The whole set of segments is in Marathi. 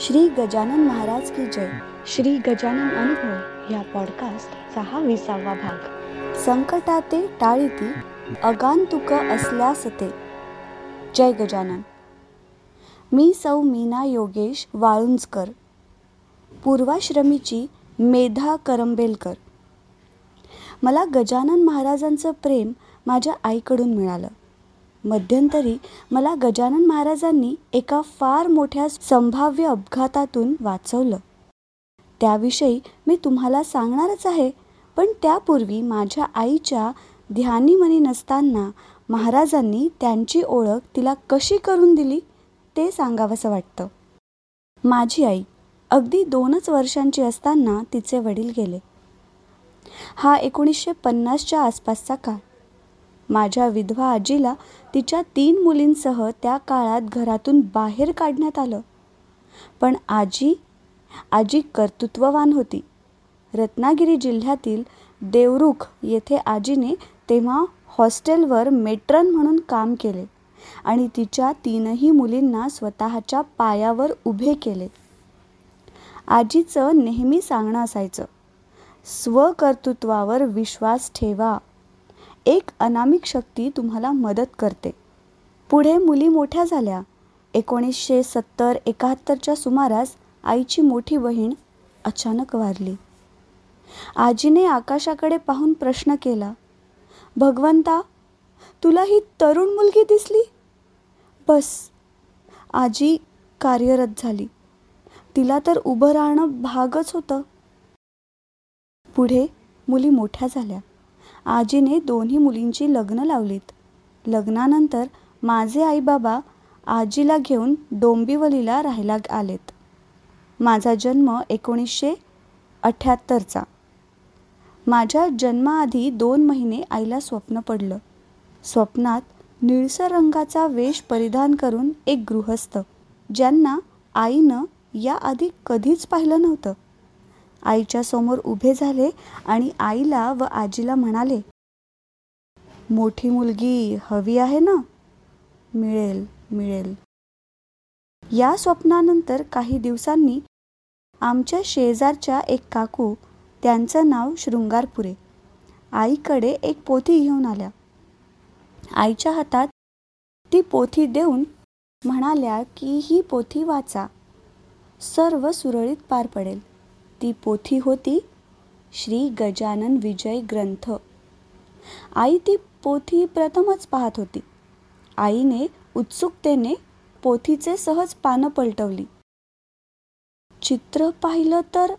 श्री गजानन महाराज की जय. श्री गजानन अनुभव या पॉडकास्टचा हा विसावा भाग. संकटाते टाळीती अगांतुक असल्यास ते जय गजानन. मी सौ मीना योगेश वाळुंजकर पूर्वाश्रमीची मेधा करंबेलकर. मला गजानन महाराजांचं प्रेम माझ्या आईकडून मिळालं. मध्यंतरी मला गजानन महाराजांनी एका फार मोठ्या संभाव्य अपघातातून वाचवलं. त्याविषयी मी तुम्हाला सांगणारच आहे पण त्यापूर्वी माझ्या आईच्या ध्यानीमनी नसताना महाराजांनी त्यांची ओळख तिला कशी करून दिली ते सांगावंसं वाटतं. माझी आई अगदी दोनच वर्षांची असताना तिचे वडील गेले. हा एकोणीसशे पन्नासच्या आसपासचा काळ. माझ्या विधवा आजीला तिच्या तीन मुलींसह त्या काळात घरातून बाहेर काढण्यात आलं. पण आजी आजी कर्तृत्ववान होती. रत्नागिरी जिल्ह्यातील देवरुख येथे आजीने तेव्हा हॉस्टेलवर मेट्रन म्हणून काम केले आणि तिच्या तीनही मुलींना स्वतःच्या पायावर उभे केले. आजीचं नेहमी सांगणं असायचं स्वकर्तृत्वावर विश्वास ठेवा. एक अनामिक शक्ती तुम्हाला मदत करते. पुढे मुली मोठ्या झाल्या. एकोणीसशे सत्तर एकाहत्तरच्या सुमारास आईची मोठी बहीण अचानक वारली. आजीने आकाशाकडे पाहून प्रश्न केला भगवंता तुला ही तरुण मुलगी दिसली? बस. आजी कार्यरत झाली. तिला तर उभं राहणं भागच होतं. पुढे मुली मोठ्या झाल्या. आजीने दोन्ही मुलींची लग्न लावलीत. लग्नानंतर माझे आई बाबा आजीला घेऊन डोंबिवलीला राहायला आलेत. माझा जन्म एकोणीसशे अठ्ठ्याहत्तरचा माझ्या जन्माआधी दोन महिने आईला स्वप्न पडलं. स्वप्नात निळसर रंगाचा वेश परिधान करून एक गृहस्थ ज्यांना आईनं याआधी कधीच पाहिलं नव्हतं. आईच्या समोर उभे झाले आणि आईला व आजीला म्हणाले मोठी मुलगी हवी आहे ना? मिळेल मिळेल. या स्वप्नानंतर काही दिवसांनी आमच्या शेजारच्या एक काकू त्यांचं नाव शृंगारपुरे आईकडे एक पोथी घेऊन आल्या. आईच्या हातात ती पोथी देऊन म्हणाल्या की ही पोथी वाचा. सर्व सुरळीत पार पडेल. ती पोथी होती श्री गजानन विजय ग्रंथ. आई ती पोथी प्रथमच पाहत होती. आईने उत्सुकतेने पोथीचे सहज पानं पलटवली. चित्र पाहिलं तर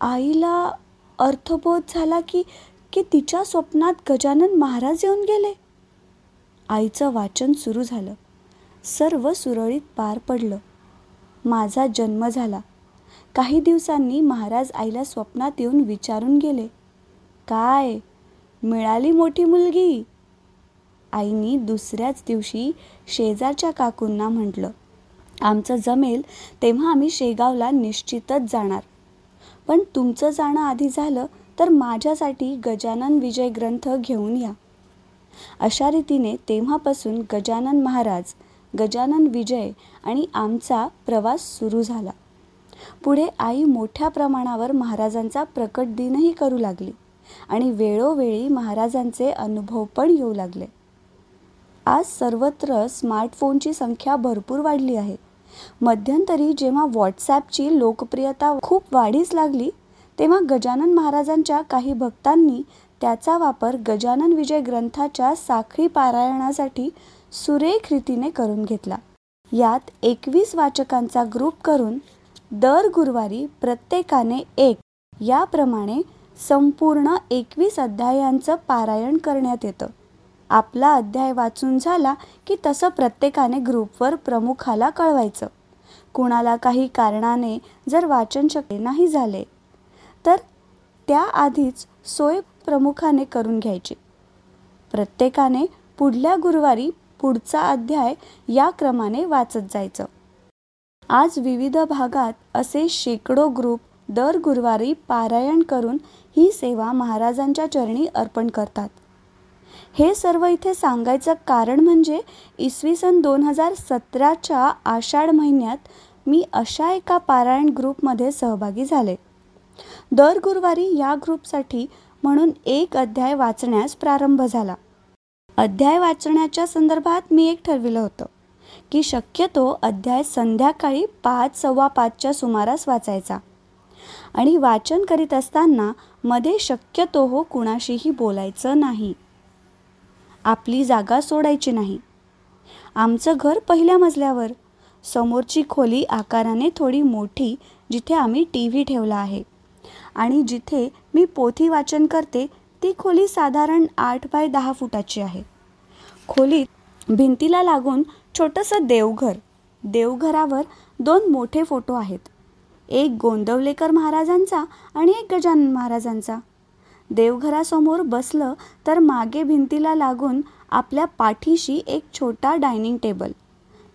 आईला अर्थबोध झाला की की तिच्या स्वप्नात गजानन महाराज येऊन गेले. आईचं वाचन सुरू झालं. सर्व सुरळीत पार पडलं. माझा जन्म झाला. काही दिवसांनी महाराज आईला स्वप्नात येऊन विचारून गेले काय? मिळाली मोठी मुलगी? आईनी दुसऱ्याच दिवशी शेजारच्या काकूंना म्हटलं आमचं जमेल तेव्हा आम्ही शेगावला निश्चितच जाणार. पण तुमचं जाणं आधी झालं तर माझ्यासाठी गजानन विजय ग्रंथ घेऊन या. अशा रीतीने तेव्हापासून गजानन महाराज गजानन विजय आणि आमचा प्रवास सुरू झाला. पुढे आई मोठ्या प्रमाणावर महाराजांचा प्रकट दिनही करू लागली आणि वेळोवेळी महाराजांचे अनुभव पण येऊ लागले. आज सर्वत्र स्मार्टफोनची संख्या भरपूर वाढली आहे. मध्यंतरी जेव्हा व्हॉट्सॲपची लोकप्रियता खूप वाढीस लागली तेव्हा गजानन महाराजांच्या काही भक्तांनी त्याचा वापर गजानन विजय ग्रंथाच्या साखळी पारायणासाठी सुरेख रीतीने करून घेतला. यात एकवीस वाचकांचा ग्रुप करून दर गुरुवारी प्रत्येकाने एक याप्रमाणे संपूर्ण एकवीस अध्यायांचं पारायण करण्यात येतं. आपला अध्याय वाचून झाला की तसं प्रत्येकाने ग्रुपवर प्रमुखाला कळवायचं. कुणाला काही कारणाने जर वाचन शक्य नाही झाले तर त्याआधीच सोय प्रमुखाने करून घ्यायची. प्रत्येकाने पुढल्या गुरुवारी पुढचा अध्याय या क्रमाने वाचत जायचं. आज विविध भागात असे शेकडो ग्रुप दर गुरुवारी पारायण करून ही सेवा महाराजांच्या चरणी अर्पण करतात. हे सर्व इथे सांगायचं कारण म्हणजे इसवी सन दोन हजार सतराच्या आषाढ महिन्यात मी अशा एका पारायण ग्रुपमध्ये सहभागी झाले. दर गुरुवारी या ग्रुपसाठी म्हणून एक अध्याय वाचण्यास प्रारंभ झाला. अध्याय वाचण्याच्या संदर्भात मी एक ठरविलं होतं. की शक्यतो अध्याय संध्याकाळी पाच सव्वा पाचच्या सुमारास वाचायचा. आणि वाचन करीत असताना मध्ये शक्यतो हो कुणाशीही बोलायचं नाही. आपली जागा सोडायची नाही. आमचं घर पहिल्या मजल्यावर. समोरची खोली आकाराने थोडी मोठी जिथे आम्ही टी व्ही ठेवला आहे. आणि जिथे मी पोथी वाचन करते ती खोली साधारण आठ बाय दहा फुटाची आहे. खोलीत भिंतीला लागून छोटंसं देवघर. देवघरावर दोन मोठे फोटो आहेत. एक गोंदवलेकर महाराजांचा आणि एक गजानन महाराजांचा. देवघरासमोर बसलं तर मागे भिंतीला लागून आपल्या पाठीशी एक छोटा डायनिंग टेबल.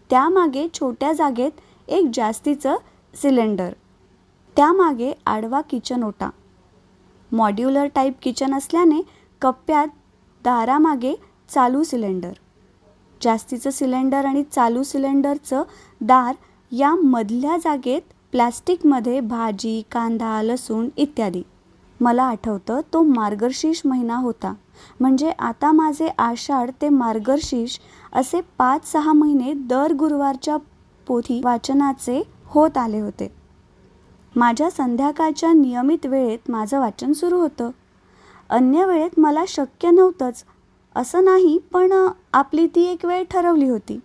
त्यामागे छोट्या जागेत एक जास्तीचं सिलेंडर. त्यामागे आडवा किचन ओटा. मॉड्युलर टाईप किचन असल्याने कप्प्यात दारामागे चालू सिलेंडर. जास्तीचं सिलेंडर आणि चालू सिलेंडरचं दार या मधल्या जागेत प्लॅस्टिकमध्ये भाजी कांदा लसूण इत्यादी. मला आठवतं तो मार्गशीर्ष महिना होता. म्हणजे आता माझे आषाढ ते मार्गशीर्ष असे पाच सहा महिने दर गुरुवारच्या पोथी वाचनाचे होत आले होते. माझ्या संध्याकाळच्या नियमित वेळेत माझं वाचन सुरू होतं. अन्य वेळेत मला शक्य नव्हतंच. असं नाही पण आपली ती एक वेळ ठरवली होती.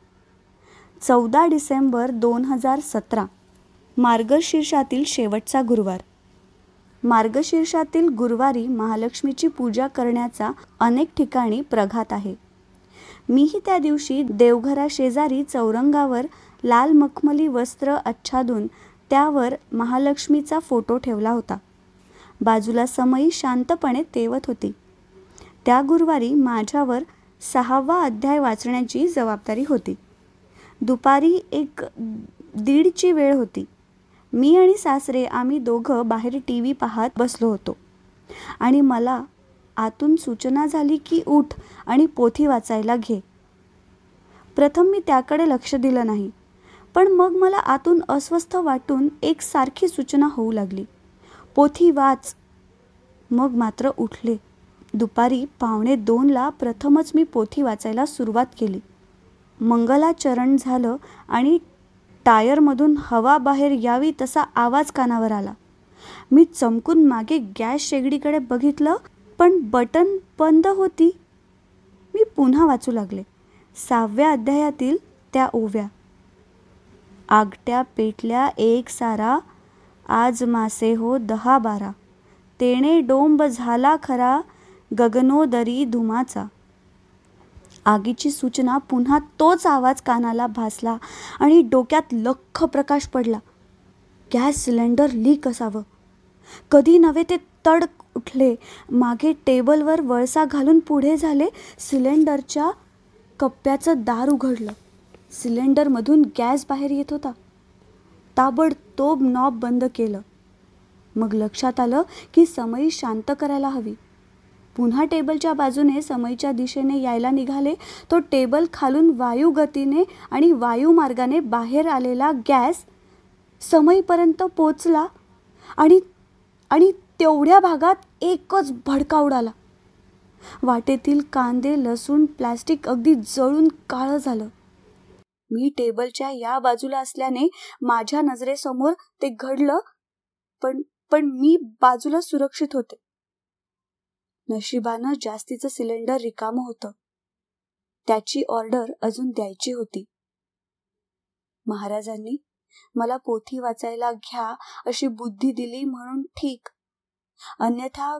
चौदा डिसेंबर दोन हजार सतरा मार्गशीर्षातील शेवटचा गुरुवार. मार्गशीर्षातील गुरुवारी महालक्ष्मीची पूजा करण्याचा अनेक ठिकाणी प्रघात आहे. मीही त्या दिवशी देवघरा शेजारी चौरंगावर लाल मखमली वस्त्र आच्छादून त्यावर महालक्ष्मीचा फोटो ठेवला होता. बाजूला समयी शांतपणे तेवत होती. त्या गुरुवारी माझ्यावर सहावा अध्याय वाचण्याची जबाबदारी होती. दुपारी एक दीडची वेळ होती. मी आणि सासरे आम्ही दोघं बाहेर टी व्ही पाहत बसलो होतो. आणि मला आतून सूचना झाली की उठ आणि पोथी वाचायला घे. प्रथम मी त्याकडे लक्ष दिलं नाही पण मग मला आतून अस्वस्थ वाटून एक सारखी सूचना होऊ लागली. पोथी वाच. मग मात्र उठले. दुपारी पावणे दोनला प्रथमच मी पोथी वाचायला सुरुवात केली. मंगलाचरण झालं आणि टायरमधून हवा बाहेर यावी तसा आवाज कानावर आला. मी चमकून मागे गॅस शेगडीकडे बघितलं पण बटन बंद होती. मी पुन्हा वाचू लागले. सहाव्या अध्यायातील त्या ओव्या. आगट्या पेटल्या एक सारा आज मासे हो दहा बारा. तेणे डोंब झाला खरा गगनोदरी धुमाचा. आगीची सूचना पुन्हा तोच आवाज कानाला भासला आणि डोक्यात लख प्रकाश पडला. गॅस सिलेंडर लीक असावं. कधी नव्हे ते तड उठले. मागे टेबलवर वळसा घालून पुढे झाले सिलेंडरच्या कप्प्याचं दार उघडलं. सिलेंडरमधून गॅस बाहेर येत होता. ताबडतोब नॉब बंद केलं. मग लक्षात आलं की समयी शांत करायला हवी. पुन्हा टेबलच्या बाजूने समयच्या दिशेने यायला निघाले. तो टेबल खालून वायू गतीने आणि वायुमार्गाने बाहेर आलेला गॅस समयपर्यंत पोचला आणि आणि तेवढ्या भागात एकच भडका उडाला वाटेतील कांदे लसूण प्लॅस्टिक अगदी जळून काळं झालं. मी टेबलच्या या बाजूला असल्याने माझ्या नजरेसमोर ते घडलं पण पण मी बाजूला सुरक्षित होते. नशिबानं जास्तीचं सिलेंडर रिकामं होतं. त्याची ऑर्डर अजून द्यायची होती. महाराजांनी मला पोथी वाचायला घ्या अशी बुद्धी दिली म्हणून ठीक. अन्यथा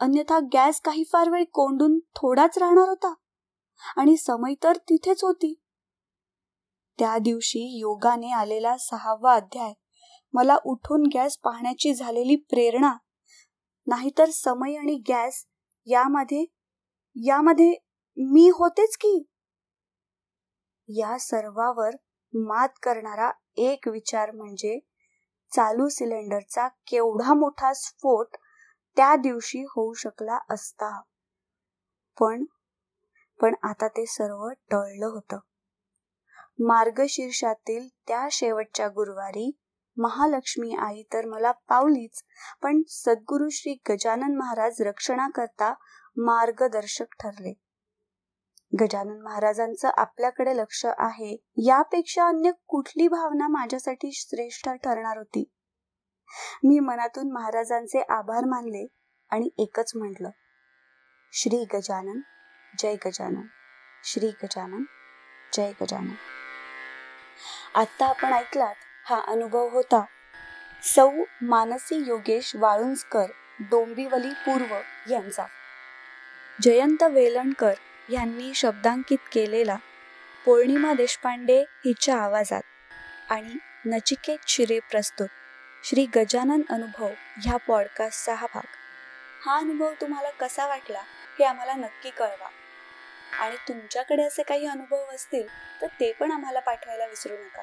अन्यथा गॅस काही फार वेळ कोंडून थोडाच राहणार होता आणि समय तर तिथेच होती. त्या दिवशी योगाने आलेला सहावा अध्याय मला उठून गॅस पाहण्याची झालेली प्रेरणा नाहीतर समय आणि गॅस यामध्ये यामध्ये मी होतेच की? या सर्वावर मात करणारा एक विचार म्हणजे चालू सिलेंडरचा केवढा मोठा स्फोट त्या दिवशी होऊ शकला असता. पण पण आता ते सर्व टळलं होतं. मार्गशीर्षातील त्या शेवटच्या गुरुवारी महालक्ष्मी आई तर मला पावलीच पण सद्गुरु श्री गजानन महाराज रक्षणाकरता मार्गदर्शक ठरले. गजानन महाराजांचं आपल्याकडे लक्ष आहे यापेक्षा अन्य कुठली भावना माझ्यासाठी श्रेष्ठ ठरणार होती? मी मनातून महाराजांचे आभार मानले आणि एकच म्हटलं श्री गजानन जय गजानन श्री गजानन जय गजानन. आता आपण ऐकलात हा अनुभव होता. सौ मानसी योगेश वाळुंजकर डोंबिवली पूर्व यांचा. जयंत वेलणकर यांनी शब्दांकित केलेला पौर्णिमा देशपांडे हिच्या आवाजात आणि नचिकेत शिरे प्रस्तुत. श्री गजानन अनुभव ह्या पॉडकास्टचा हा भाग. हा अनुभव तुम्हाला कसा वाटला हे आम्हाला नक्की कळवा. आणि तुमच्याकडे असे काही अनुभव असतील तर ते पण आम्हाला पाठवायला विसरू नका.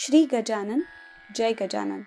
श्री गजानन जय गजानन।